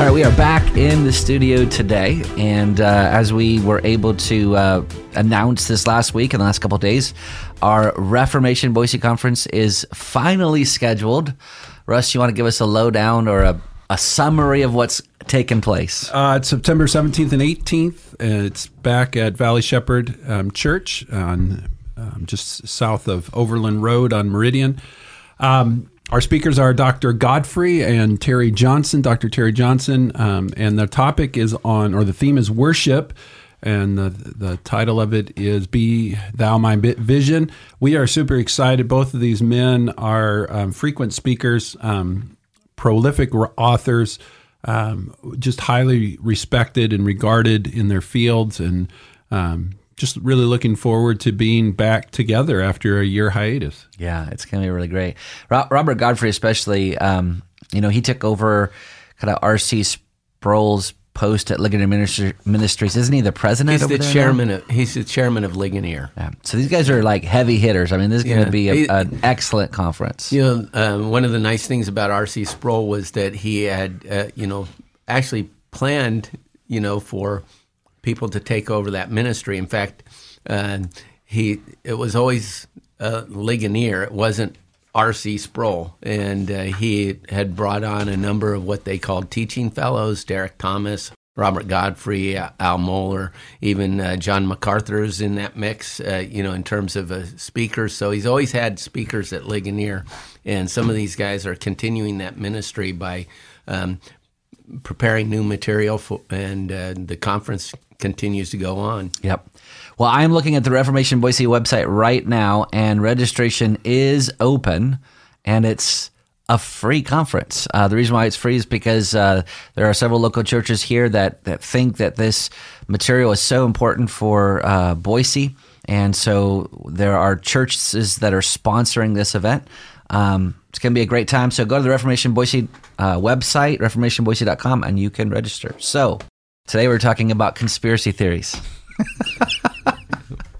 All right, we are back in the studio today, and uh, as we were able to uh, announce this last week in the last couple days, our Reformation Boise conference is finally scheduled. Russ, you want to give us a lowdown or a, a summary of what's taken place? Uh, it's September 17th and 18th, and it's back at Valley Shepherd um, Church on um, just south of Overland Road on Meridian. Um, our speakers are Dr. Godfrey and Terry Johnson, Dr. Terry Johnson, um, and the topic is on, or the theme is worship, and the, the title of it is Be Thou My Vision. We are super excited. Both of these men are um, frequent speakers, um, prolific authors, um, just highly respected and regarded in their fields, and um, just really looking forward to being back together after a year hiatus. Yeah, it's going to be really great. Robert Godfrey, especially, um, you know, he took over kind of R.C. Sproul's post at Ligonier Ministries. Isn't he the president? He's the chairman. Of, he's the chairman of Ligonier. Yeah. So these guys are like heavy hitters. I mean, this is going to be a, an excellent conference. You know, um, one of the nice things about R.C. Sproul was that he had, uh, you know, actually planned, you know, for people to take over that ministry. In fact, uh, he it was always uh, Ligonier. It wasn't R.C. Sproul, and uh, he had brought on a number of what they called teaching fellows: Derek Thomas, Robert Godfrey, Al Mohler, even uh, John MacArthur's in that mix. Uh, you know, in terms of speakers, so he's always had speakers at Ligonier, and some of these guys are continuing that ministry by. Um, preparing new material for, and uh, the conference continues to go on. Yep. Well, I'm looking at the Reformation Boise website right now, and registration is open, and it's a free conference. Uh, the reason why it's free is because uh, there are several local churches here that, that think that this material is so important for uh, Boise. And so there are churches that are sponsoring this event. Um, it's going to be a great time. So go to the Reformation Boise uh, website, reformationboise.com, and you can register. So Today we're talking about conspiracy theories.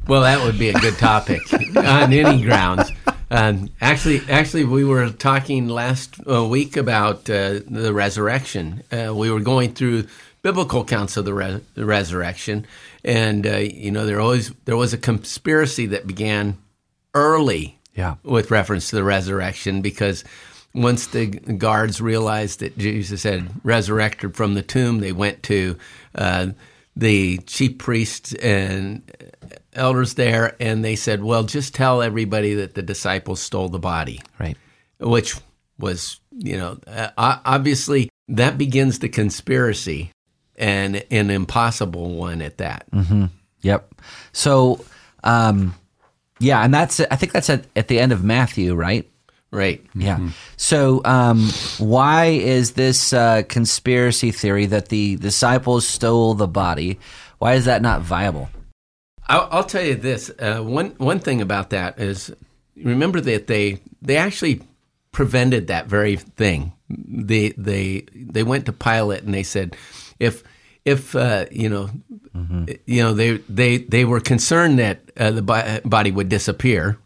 well, that would be a good topic on any grounds. Um, actually, actually, we were talking last uh, week about uh, the resurrection. Uh, we were going through biblical accounts of the, re- the resurrection, and uh, you know, there always there was a conspiracy that began early, yeah. with reference to the resurrection, because once the guards realized that Jesus had resurrected from the tomb, they went to uh, the chief priests and elders there, and they said, "Well, just tell everybody that the disciples stole the body." Right. Which was, you know, uh, obviously that begins the conspiracy, and an impossible one at that. Mm-hmm. Yep. So, um, yeah, and that's I think that's at, at the end of Matthew, right? Right. Yeah. Mm-hmm. So, um, why is this uh, conspiracy theory that the disciples stole the body? Why is that not viable? I'll, I'll tell you this. Uh, one one thing about that is, remember that they they actually prevented that very thing. They they they went to Pilate and they said, if if uh, you know, mm-hmm. you know they they they were concerned that uh, the body would disappear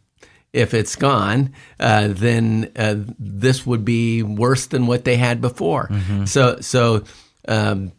if it's gone, uh, then uh, this would be worse than what they had before. Mm-hmm. So, so um,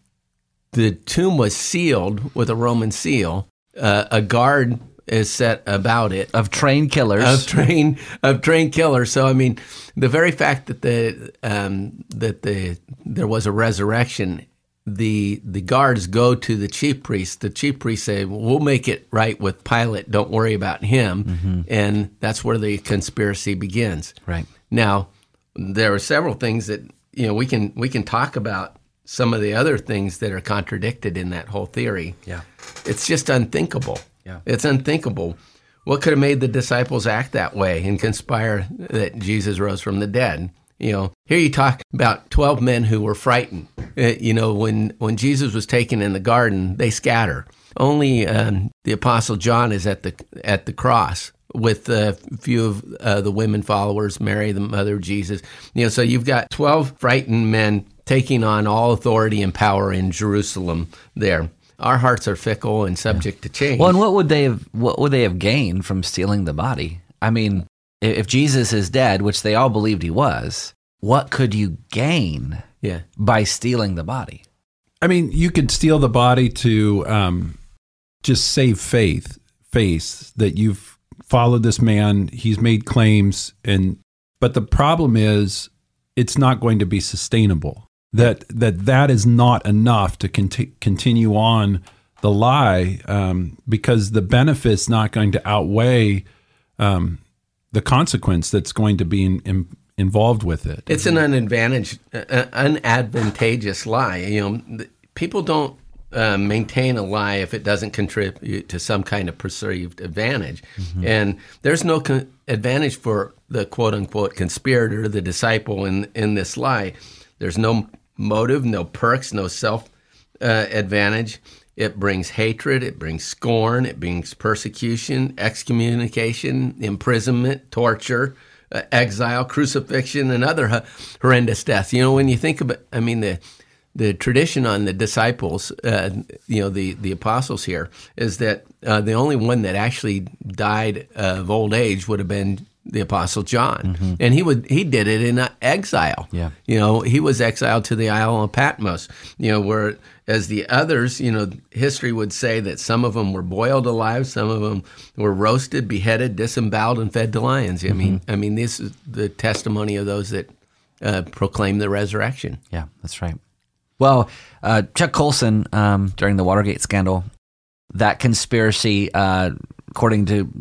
the tomb was sealed with a Roman seal. Uh, a guard is set about it of trained killers of trained of trained killers. So, I mean, the very fact that the um, that the there was a resurrection the the guards go to the chief priest. The chief priest say, "We'll make it right with Pilate. Don't worry about him." Mm-hmm. And that's where the conspiracy begins. Right now, there are several things that you know we can we can talk about some of the other things that are contradicted in that whole theory. Yeah. It's just unthinkable. Yeah. It's unthinkable. What could have made the disciples act that way and conspire that Jesus rose from the dead? You know, here you talk about 12 men who were frightened. Uh, you know, when, when Jesus was taken in the garden, they scatter. Only um, the apostle John is at the at the cross with a few of uh, the women followers, Mary, the mother of Jesus. You know, so you've got 12 frightened men taking on all authority and power in Jerusalem there. Our hearts are fickle and subject to change. Well, and what would they have what would they have gained from stealing the body? I mean, if Jesus is dead, which they all believed he was, what could you gain yeah. by stealing the body? I mean, you could steal the body to um, just save faith, faith that you've followed this man. He's made claims, and but the problem is, it's not going to be sustainable. That that that is not enough to conti- continue on the lie um, because the benefit's not going to outweigh um, the consequence that's going to be in, in, involved with it. It's an unadvantage, uh, unadvantageous lie. You know, people don't uh, maintain a lie if it doesn't contribute to some kind of perceived advantage, and there's no con- advantage for the quote unquote conspirator, the disciple in in this lie. There's no motive, no perks, no self uh, advantage. It brings hatred, it brings scorn, it brings persecution, excommunication, imprisonment, torture, uh, exile, crucifixion, and other ho- horrendous deaths. You know, when you think about, I mean, the the tradition on the disciples, uh, you know, the the apostles here, is that uh, the only one that actually died of old age would have been the apostle John, and he would he did it in exile. Yeah. You know, he was exiled to the Isle of Patmos. You know, where as the others, you know, history would say that some of them were boiled alive, some of them were roasted, beheaded, disemboweled, and fed to lions. I mean, I mean, this is the testimony of those that uh, proclaim the resurrection. Yeah, that's right. Well, uh, Chuck Colson, um, during the Watergate scandal, that conspiracy, uh, according to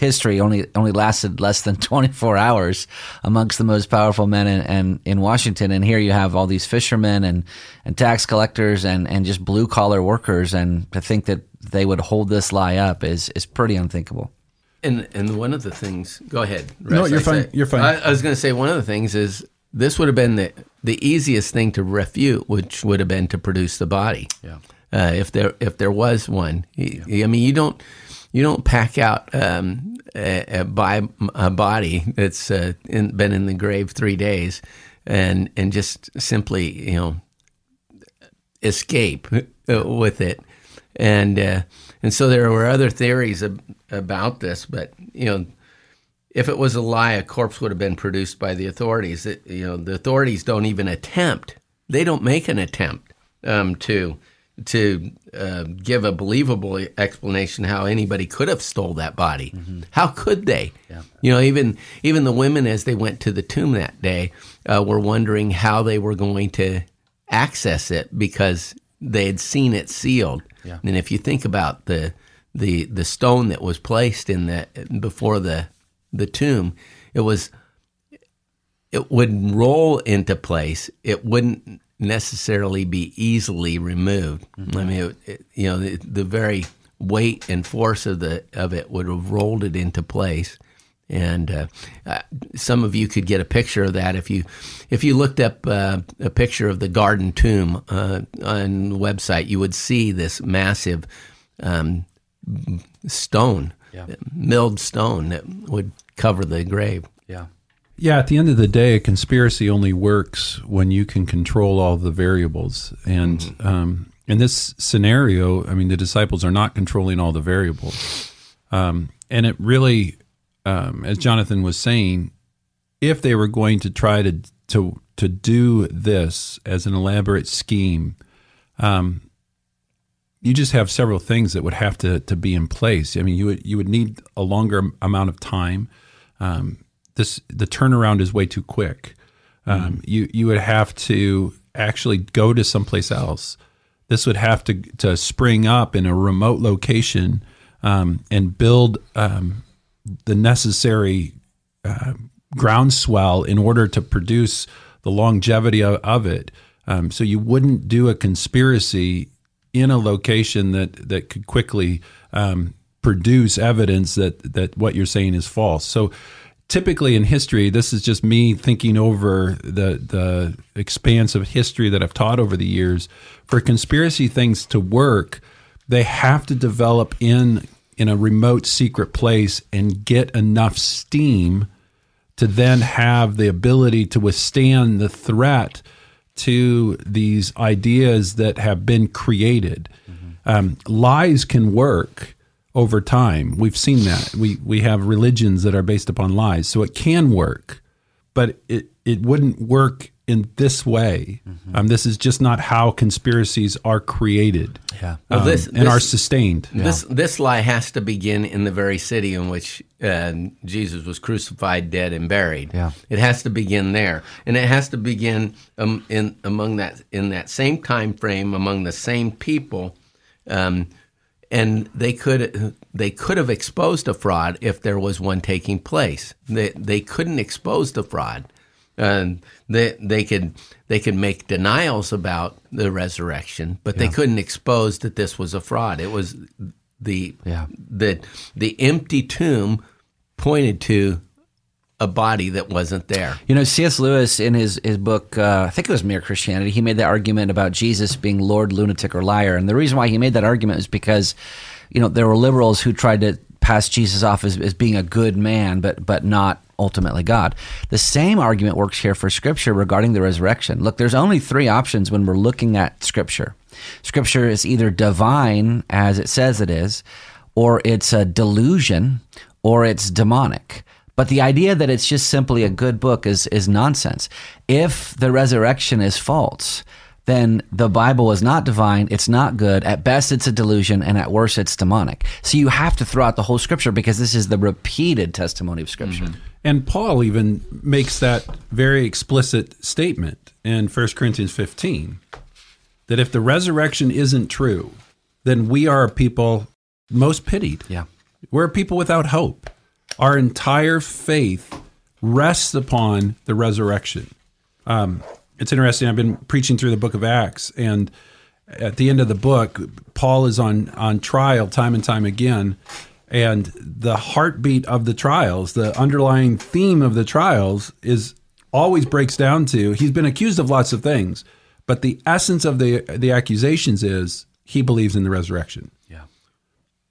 history, only only lasted less than 24 hours amongst the most powerful men in, in, in Washington. And here you have all these fishermen and, and tax collectors and, and just blue collar workers. And to think that they would hold this lie up is, is pretty unthinkable. And and one of the things, go ahead. No, you're I fine. say- You're fine. I, I was going to say one of the things is this would have been the the easiest thing to refute, which would have been to produce the body. Yeah. Uh, if there if there was one, I mean, you don't you don't pack out um, a, a, a body that's uh, in, been in the grave three days, and and just simply you know escape uh, with it. And uh, and so there were other theories ab- about this, but you know, if it was a lie, a corpse would have been produced by the authorities. It, you know, the authorities don't even attempt; they don't make an attempt um, to to uh, give a believable explanation how anybody could have stole that body. How could they? You know, even even the women as they went to the tomb that day uh, were wondering how they were going to access it because they had seen it sealed. Yeah. And if you think about the the the stone that was placed in the before the the tomb, it was it would roll into place. It wouldn't necessarily be easily removed. I mean, it, it, you know, the, the very weight and force of the of it would have rolled it into place. And uh, uh, some of you could get a picture of that if you if you looked up uh, a picture of the Garden Tomb uh, on the website. You would see this massive um, stone, Yeah. milled stone that would cover the grave. Yeah. Yeah, at the end of the day, a conspiracy only works when you can control all the variables. And um, in this scenario, I mean, the disciples are not controlling all the variables. Um, and it really, um, as Jonathan was saying, if they were going to try to to to do this as an elaborate scheme, um, you just have several things that would have to, to be in place. I mean, you would you would need a longer amount of time. Um, this the turnaround is way too quick. Um, You you would have to actually go to someplace else. This would have to to spring up in a remote location um, and build um, the necessary uh, groundswell in order to produce the longevity of, of it. Um, so you wouldn't do a conspiracy in a location that that could quickly um, produce evidence that that what you're saying is false. So typically in history, this is just me thinking over the the expanse of history that I've taught over the years. For conspiracy things to work, they have to develop in in a remote secret place and get enough steam to then have the ability to withstand the threat to these ideas that have been created. Mm-hmm. Um, lies can work over time. We've seen that. We we have religions that are based upon lies, so it can work, but it it wouldn't work in this way. Mm-hmm. Um, this is just not how conspiracies are created. Yeah, well, um, this, and this, are sustained. This yeah. this lie has to begin in the very city in which uh, Jesus was crucified, dead, and buried. Yeah, it has to begin there, and it has to begin um, in among that in that same time frame among the same people. Um, and they could they could have exposed a fraud if there was one taking place. They they couldn't expose the fraud. And they they could they could make denials about the resurrection, but yeah. they couldn't expose that this was a fraud. It was the yeah. the the empty tomb pointed to a body that wasn't there. You know, C.S. Lewis in his his book, uh, I think it was Mere Christianity, he made the argument about Jesus being Lord, lunatic, or liar, and the reason why he made that argument is because, you know, there were liberals who tried to pass Jesus off as, as being a good man, but but not ultimately God. The same argument works here for Scripture regarding the resurrection. Look, there's only three options when we're looking at Scripture. Scripture is either divine, as it says it is, or it's a delusion, or it's demonic. But the idea that it's just simply a good book is, is nonsense. If the resurrection is false, then the Bible is not divine, it's not good. At best, it's a delusion, and at worst, it's demonic. So you have to throw out the whole scripture because this is the repeated testimony of scripture. Mm-hmm. And Paul even makes that very explicit statement in 1 Corinthians 15 that if the resurrection isn't true, then we are a people most pitied. Yeah. We're a people without hope. Our entire faith rests upon the resurrection. Um, it's interesting. I've been preaching through the book of Acts, and at the end of the book, Paul is on on trial time and time again, and the heartbeat of the trials, the underlying theme of the trials, is always breaks down to he's been accused of lots of things, but the essence of the the accusations is he believes in the resurrection.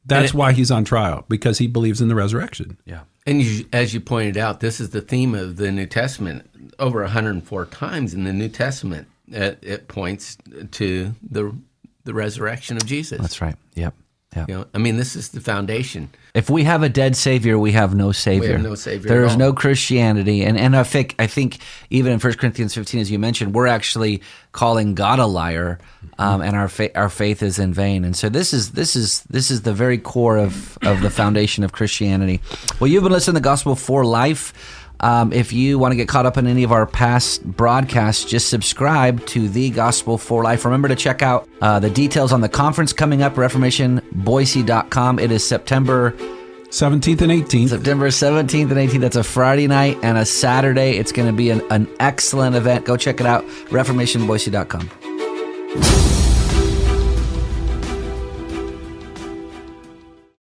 That's it, why he's on trial because he believes in the resurrection. Yeah. And you, as you pointed out, this is the theme of the New Testament. Over 104 times in the New Testament, it, it points to the the resurrection of Jesus. That's right. Yep. Yeah. You know, I mean, this is the foundation. If we have a dead savior, we have no savior. We have no savior. There is no Christianity, and and I think I think even in 1 Corinthians 15, as you mentioned, we're actually calling God a liar, um, and our fa- our faith is in vain. And so this is this is this is the very core of of the foundation of Christianity. Well, you've been listening to the Gospel for Life. Um, if you want to get caught up in any of our past broadcasts, just subscribe to The Gospel for Life. Remember to check out uh, the details on the conference coming up, reformationboise.com. It is September 17th and 18th. September 17th and 18th. That's a Friday night and a Saturday. It's going to be an, an excellent event. Go check it out, reformationboise.com.